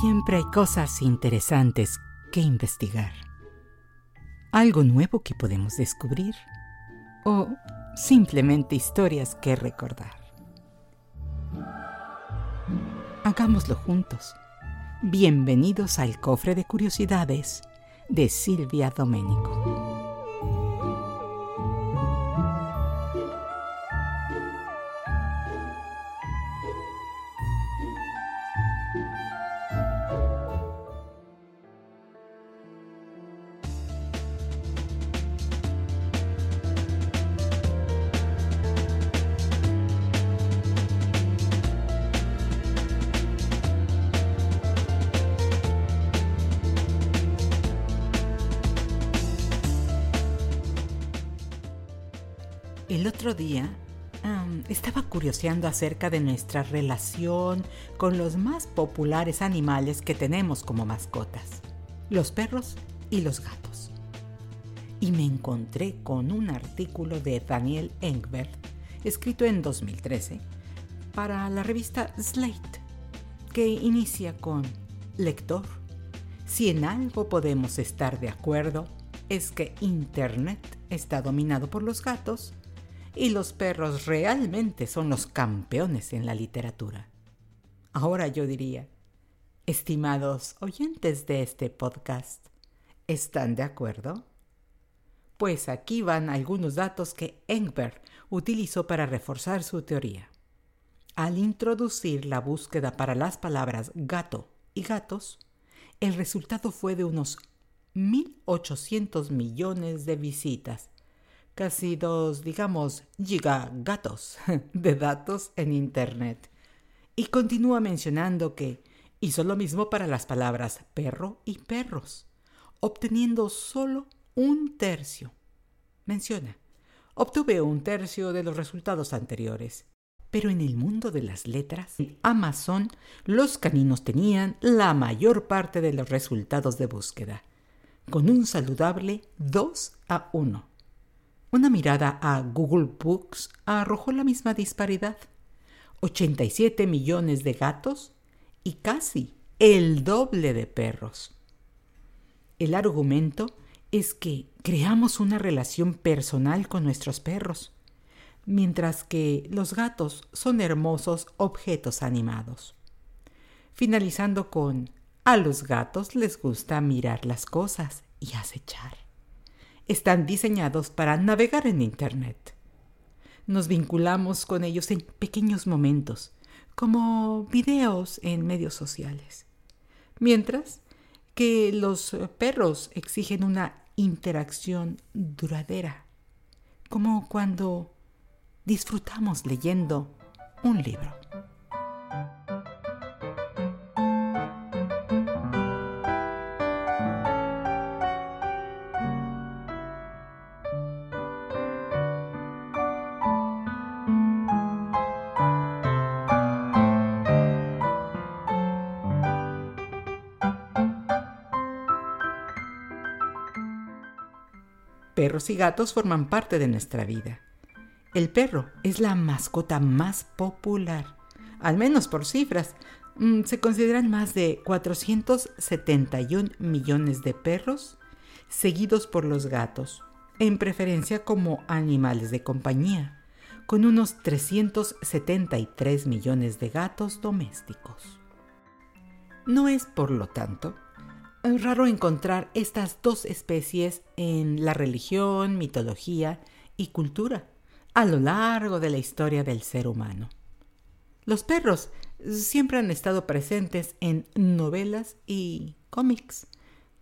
Siempre hay cosas interesantes que investigar. Algo nuevo que podemos descubrir. O simplemente historias que recordar. Hagámoslo juntos. Bienvenidos al cofre de curiosidades de Silvia Domenico. El otro día estaba curioseando acerca de nuestra relación con los más populares animales que tenemos como mascotas, los perros y los gatos. Y me encontré con un artículo de Daniel Engbert, escrito en 2013, para la revista Slate, que inicia con Lector. Si en algo podemos estar de acuerdo, es que Internet está dominado por los gatos y los perros realmente son los campeones en la literatura. Ahora yo diría, estimados oyentes de este podcast, ¿están de acuerdo? Pues aquí van algunos datos que Engbert utilizó para reforzar su teoría. Al introducir la búsqueda para las palabras gato y gatos, el resultado fue de unos 1.800 millones de visitas casi dos, digamos, gigagatos de datos en Internet. Y continúa mencionando que hizo lo mismo para las palabras perro y perros, obteniendo solo un tercio. Menciona, obtuve un tercio de los resultados anteriores. Pero en el mundo de las letras, en Amazon, los caninos tenían la mayor parte de los resultados de búsqueda, con un saludable 2 a 1. Una mirada a Google Books arrojó la misma disparidad. 87 millones de gatos y casi el doble de perros. El argumento es que creamos una relación personal con nuestros perros, mientras que los gatos son hermosos objetos animados. Finalizando con, a los gatos les gusta mirar las cosas y acechar están diseñados para navegar en Internet. Nos vinculamos con ellos en pequeños momentos, como videos en medios sociales. Mientras que los perros exigen una interacción duradera, como cuando disfrutamos leyendo un libro. Perros y gatos forman parte de nuestra vida. El perro es la mascota más popular, al menos por cifras. Mm, se consideran más de 471 millones de perros, seguidos por los gatos, en preferencia como animales de compañía, con unos 373 millones de gatos domésticos. No es, por lo tanto, es raro encontrar estas dos especies en la religión, mitología y cultura a lo largo de la historia del ser humano. Los perros siempre han estado presentes en novelas y cómics,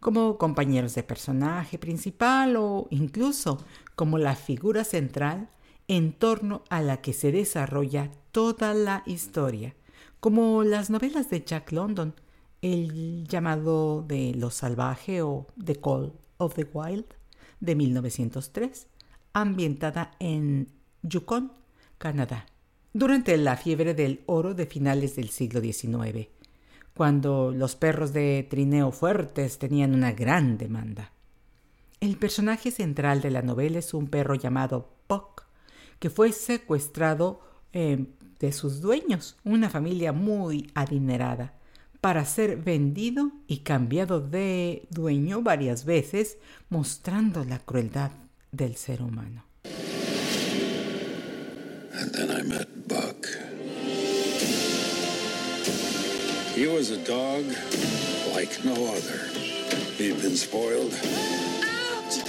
como compañeros de personaje principal o incluso como la figura central en torno a la que se desarrolla toda la historia, como las novelas de Jack London, el llamado de Lo Salvaje o The Call of the Wild de 1903, ambientada en Yukon, Canadá, durante la fiebre del oro de finales del siglo XIX, cuando los perros de trineo fuertes tenían una gran demanda. El personaje central de la novela es un perro llamado Puck, que fue secuestrado eh, de sus dueños, una familia muy adinerada, para ser vendido y cambiado de dueño varias veces, mostrando la crueldad del ser humano. And then I met Buck. He was a dog like no other. He'd been spoiled. Out!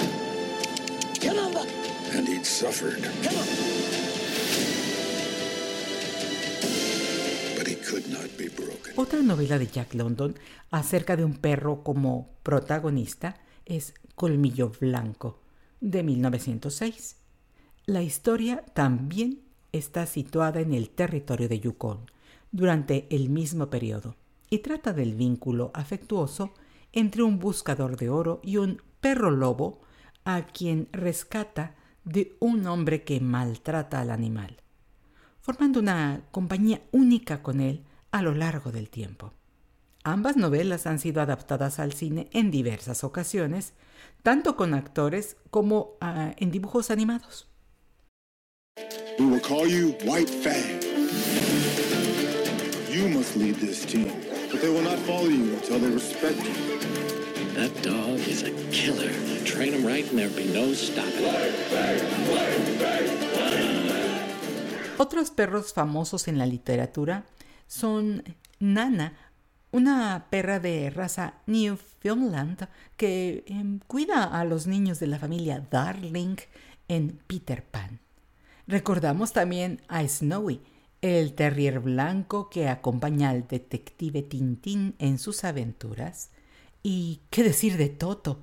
Come on, Buck! And he'd suffered. Come on! Otra novela de Jack London acerca de un perro como protagonista es Colmillo Blanco, de 1906. La historia también está situada en el territorio de Yukon durante el mismo periodo y trata del vínculo afectuoso entre un buscador de oro y un perro lobo a quien rescata de un hombre que maltrata al animal, formando una compañía única con él a lo largo del tiempo. Ambas novelas han sido adaptadas al cine en diversas ocasiones, tanto con actores como uh, en dibujos animados. We will call you White Fang. You must lead this team, but they will not follow you until they respect you. That dog is a killer. Train him right and there'll be no stopping Otros perros famosos en la literatura son Nana, una perra de raza Newfoundland que eh, cuida a los niños de la familia Darling en Peter Pan. Recordamos también a Snowy, el terrier blanco que acompaña al detective Tintín en sus aventuras. Y qué decir de Toto,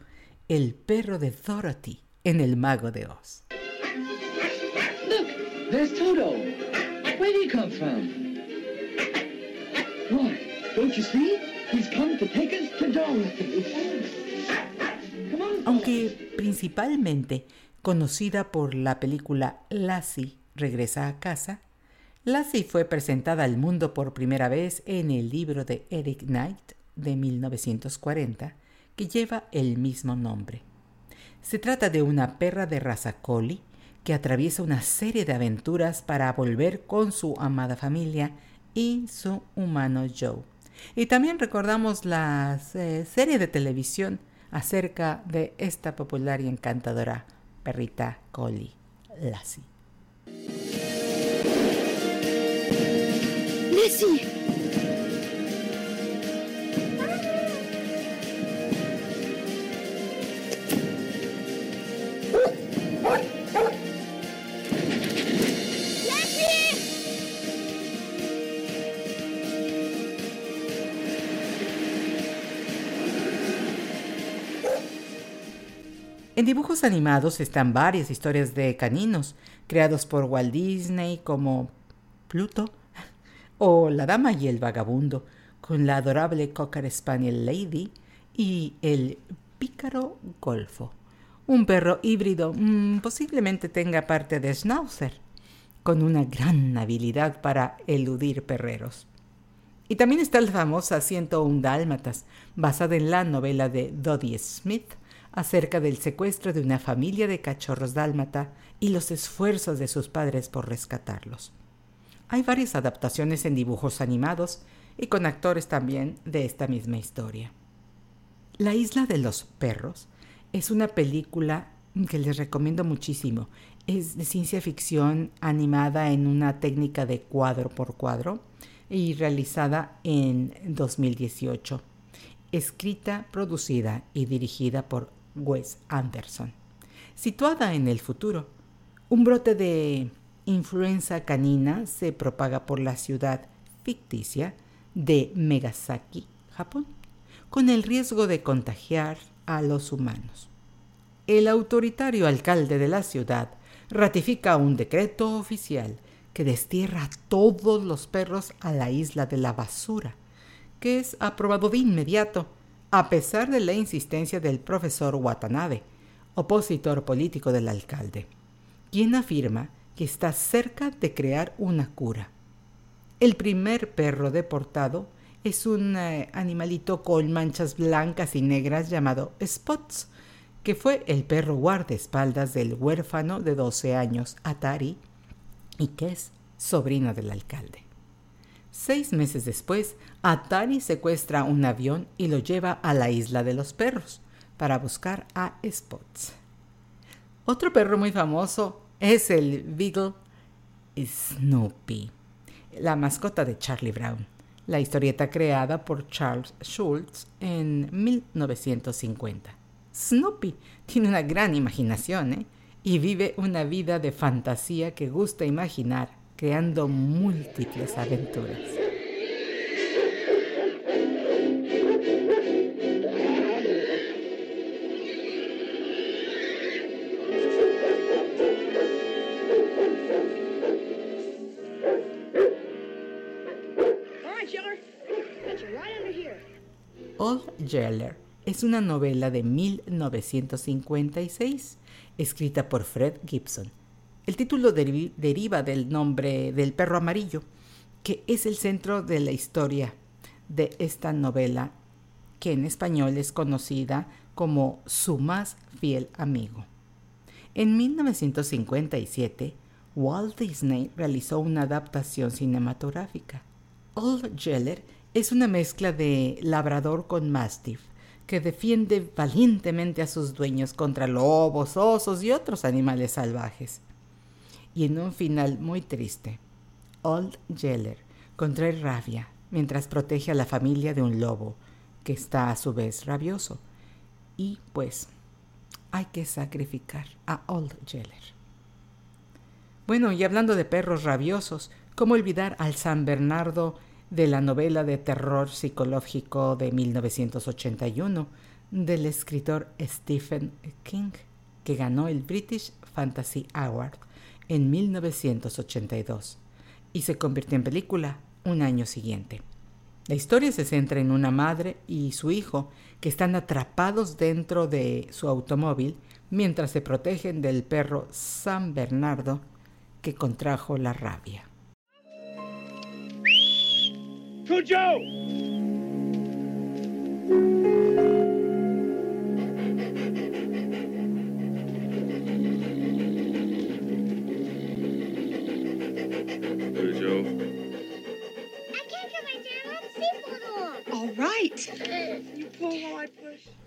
el perro de Dorothy en El Mago de Oz. Look, there's Toto. Where did he come from? Aunque principalmente conocida por la película Lassie regresa a casa, Lassie fue presentada al mundo por primera vez en el libro de Eric Knight de 1940, que lleva el mismo nombre. Se trata de una perra de raza collie que atraviesa una serie de aventuras para volver con su amada familia y su humano Joe. Y también recordamos la eh, serie de televisión acerca de esta popular y encantadora perrita collie, Lassie. Lassie. En dibujos animados están varias historias de caninos creados por Walt Disney como Pluto o La Dama y el Vagabundo con la adorable Cocker Spaniel Lady y el Pícaro Golfo, un perro híbrido mmm, posiblemente tenga parte de Schnauzer, con una gran habilidad para eludir perreros. Y también está la famosa 101 Dálmatas, basada en la novela de Dodie Smith, acerca del secuestro de una familia de cachorros dálmata y los esfuerzos de sus padres por rescatarlos. Hay varias adaptaciones en dibujos animados y con actores también de esta misma historia. La isla de los perros es una película que les recomiendo muchísimo. Es de ciencia ficción animada en una técnica de cuadro por cuadro y realizada en 2018. Escrita, producida y dirigida por Wes Anderson. Situada en el futuro, un brote de influenza canina se propaga por la ciudad ficticia de Megasaki, Japón, con el riesgo de contagiar a los humanos. El autoritario alcalde de la ciudad ratifica un decreto oficial que destierra a todos los perros a la isla de la basura, que es aprobado de inmediato a pesar de la insistencia del profesor Watanabe, opositor político del alcalde, quien afirma que está cerca de crear una cura. El primer perro deportado es un eh, animalito con manchas blancas y negras llamado Spots, que fue el perro guardaespaldas del huérfano de 12 años Atari y que es sobrino del alcalde. Seis meses después, Atari secuestra un avión y lo lleva a la isla de los perros para buscar a Spots. Otro perro muy famoso es el Beagle Snoopy, la mascota de Charlie Brown, la historieta creada por Charles Schultz en 1950. Snoopy tiene una gran imaginación ¿eh? y vive una vida de fantasía que gusta imaginar creando múltiples aventuras. Old Yeller es una novela de 1956 escrita por Fred Gibson el título deriva del nombre del perro amarillo, que es el centro de la historia de esta novela, que en español es conocida como Su más fiel amigo. En 1957, Walt Disney realizó una adaptación cinematográfica. Old Yeller es una mezcla de labrador con mastiff, que defiende valientemente a sus dueños contra lobos, osos y otros animales salvajes y en un final muy triste, Old Yeller contrae rabia mientras protege a la familia de un lobo que está a su vez rabioso. Y pues hay que sacrificar a Old Yeller. Bueno, y hablando de perros rabiosos, ¿cómo olvidar al San Bernardo de la novela de terror psicológico de 1981 del escritor Stephen King, que ganó el British Fantasy Award en 1982 y se convirtió en película un año siguiente. La historia se centra en una madre y su hijo que están atrapados dentro de su automóvil mientras se protegen del perro San Bernardo que contrajo la rabia.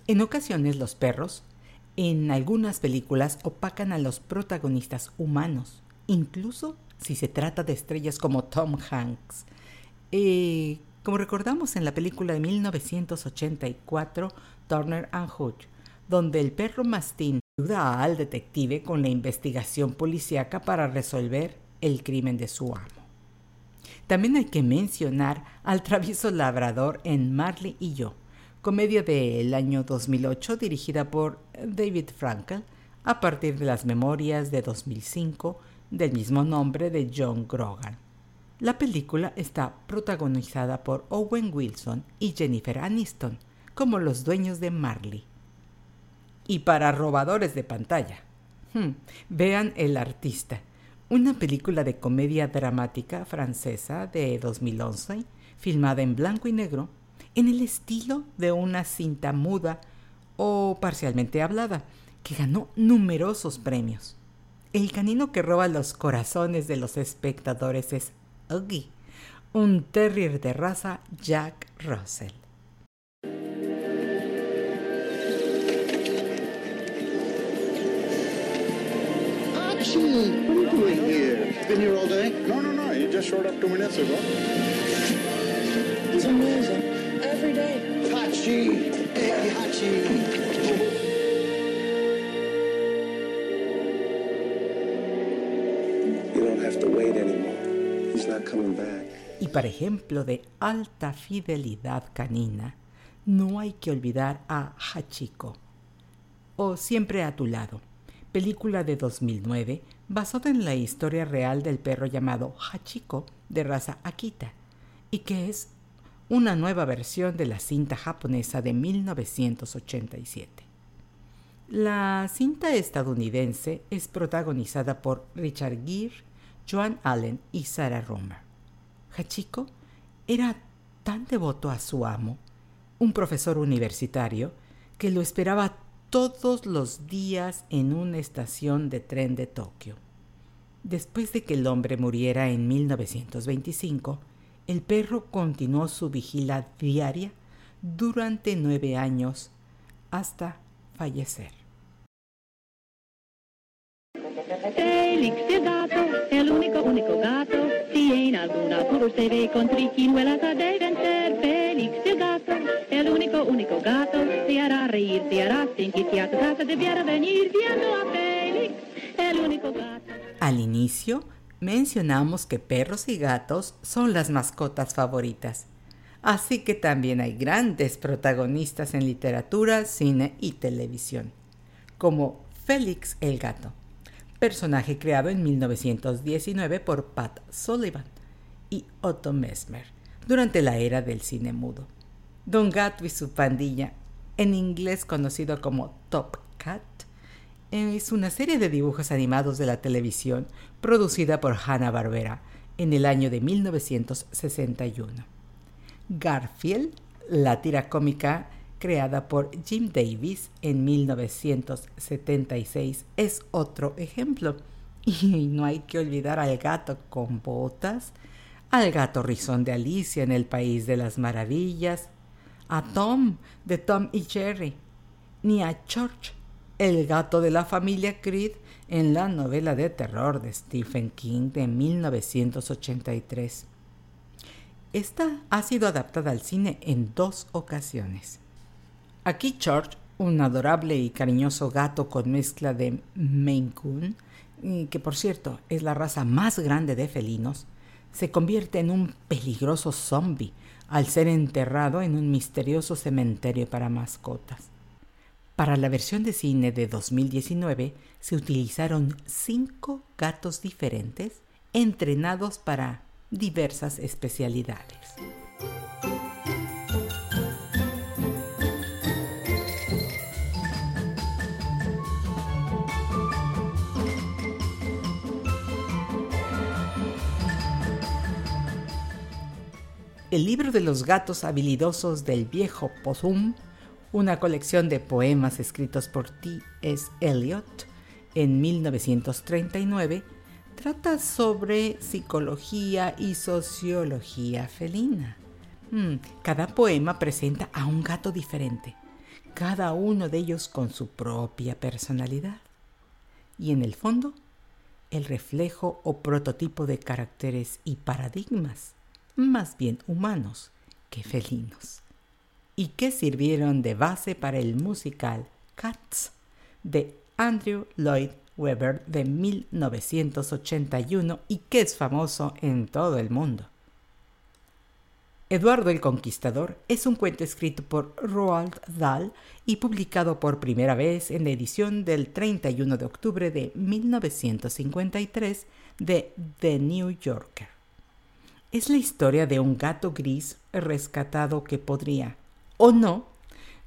En ocasiones los perros, en algunas películas, opacan a los protagonistas humanos, incluso si se trata de estrellas como Tom Hanks. Eh, como recordamos en la película de 1984, Turner and Hooch, donde el perro mastín ayuda al detective con la investigación policíaca para resolver el crimen de su amo. También hay que mencionar al travieso labrador en Marley y yo, comedia del año 2008 dirigida por David Frankel a partir de las memorias de 2005 del mismo nombre de John Grogan. La película está protagonizada por Owen Wilson y Jennifer Aniston como los dueños de Marley. Y para robadores de pantalla, hmm, vean El artista, una película de comedia dramática francesa de 2011, filmada en blanco y negro en el estilo de una cinta muda o parcialmente hablada, que ganó numerosos premios. El canino que roba los corazones de los espectadores es Uggy, un terrier de raza Jack Russell. Archie, what are you doing here? Been here all day? No, no, no. You just showed up two minutes ago. It's amazing. Y para ejemplo de alta fidelidad canina, no hay que olvidar a Hachiko o Siempre a tu lado, película de 2009 basada en la historia real del perro llamado Hachiko de raza Akita y que es una nueva versión de la cinta japonesa de 1987. La cinta estadounidense es protagonizada por Richard Gere, Joan Allen y Sarah Romer. Hachiko era tan devoto a su amo, un profesor universitario, que lo esperaba todos los días en una estación de tren de Tokio. Después de que el hombre muriera en 1925, el perro continuó su vigila diaria durante nueve años hasta fallecer. El gato, el único gato. El único, único gato. Se hará reír, se hará sentir a tu casa debiera venir viendo a Félix, el único gato. Al inicio, mencionamos que perros y gatos son las mascotas favoritas. Así que también hay grandes protagonistas en literatura, cine y televisión, como Félix el gato, personaje creado en 1919 por Pat Sullivan y Otto Mesmer durante la era del cine mudo. Don Gato y su pandilla, en inglés conocido como Top Cat, es una serie de dibujos animados de la televisión producida por Hanna-Barbera en el año de 1961. Garfield, la tira cómica creada por Jim Davis en 1976, es otro ejemplo. Y no hay que olvidar al gato con botas, al gato rizón de Alicia en el País de las Maravillas, a Tom de Tom y Jerry, ni a George, el gato de la familia Creed en la novela de terror de Stephen King de 1983. Esta ha sido adaptada al cine en dos ocasiones. Aquí George, un adorable y cariñoso gato con mezcla de Maine Coon, que por cierto es la raza más grande de felinos, se convierte en un peligroso zombie al ser enterrado en un misterioso cementerio para mascotas. Para la versión de cine de 2019 se utilizaron cinco gatos diferentes entrenados para diversas especialidades. El libro de los gatos habilidosos del viejo Possum una colección de poemas escritos por T.S. Eliot en 1939, trata sobre psicología y sociología felina. Hmm, cada poema presenta a un gato diferente, cada uno de ellos con su propia personalidad. Y en el fondo, el reflejo o prototipo de caracteres y paradigmas, más bien humanos que felinos y que sirvieron de base para el musical Cats de Andrew Lloyd Webber de 1981 y que es famoso en todo el mundo. Eduardo el Conquistador es un cuento escrito por Roald Dahl y publicado por primera vez en la edición del 31 de octubre de 1953 de The New Yorker. Es la historia de un gato gris rescatado que podría, o no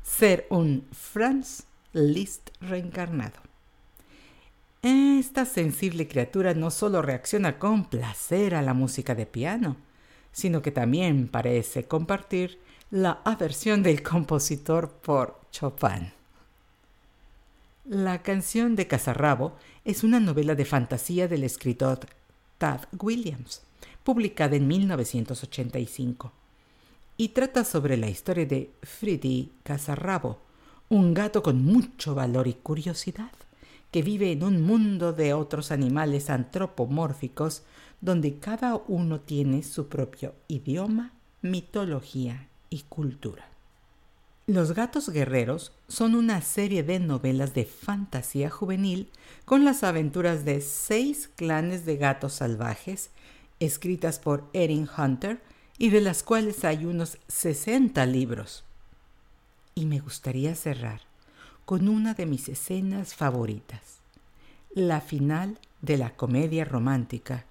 ser un Franz Liszt reencarnado. Esta sensible criatura no solo reacciona con placer a la música de piano, sino que también parece compartir la aversión del compositor por Chopin. La canción de Casarrabo es una novela de fantasía del escritor Tad Williams, publicada en 1985 y trata sobre la historia de Freddy Casarrabo, un gato con mucho valor y curiosidad, que vive en un mundo de otros animales antropomórficos donde cada uno tiene su propio idioma, mitología y cultura. Los Gatos Guerreros son una serie de novelas de fantasía juvenil con las aventuras de seis clanes de gatos salvajes, escritas por Erin Hunter, y de las cuales hay unos 60 libros. Y me gustaría cerrar con una de mis escenas favoritas, la final de la comedia romántica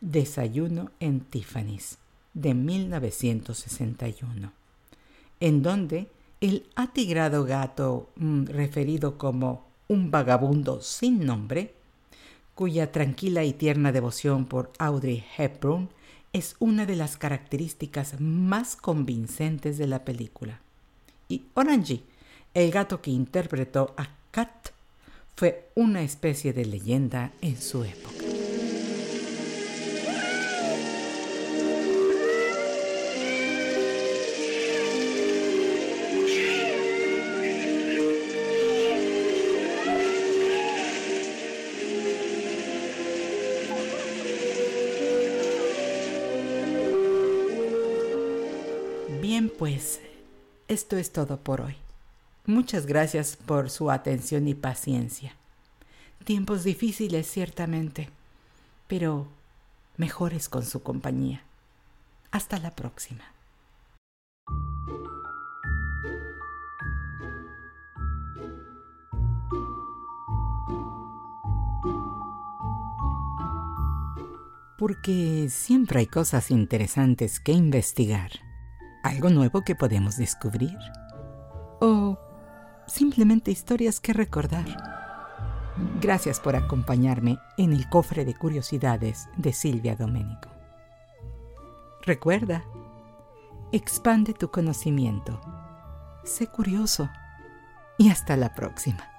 Desayuno en Tiffany's de 1961, en donde el atigrado gato mm, referido como un vagabundo sin nombre, cuya tranquila y tierna devoción por Audrey Hepburn es una de las características más convincentes de la película. Y Orange, el gato que interpretó a Kat, fue una especie de leyenda en su época. Esto es todo por hoy. Muchas gracias por su atención y paciencia. Tiempos difíciles, ciertamente, pero mejores con su compañía. Hasta la próxima. Porque siempre hay cosas interesantes que investigar, algo nuevo que podemos descubrir, o simplemente historias que recordar. Gracias por acompañarme en el cofre de curiosidades de Silvia Domenico. Recuerda, expande tu conocimiento, sé curioso y hasta la próxima.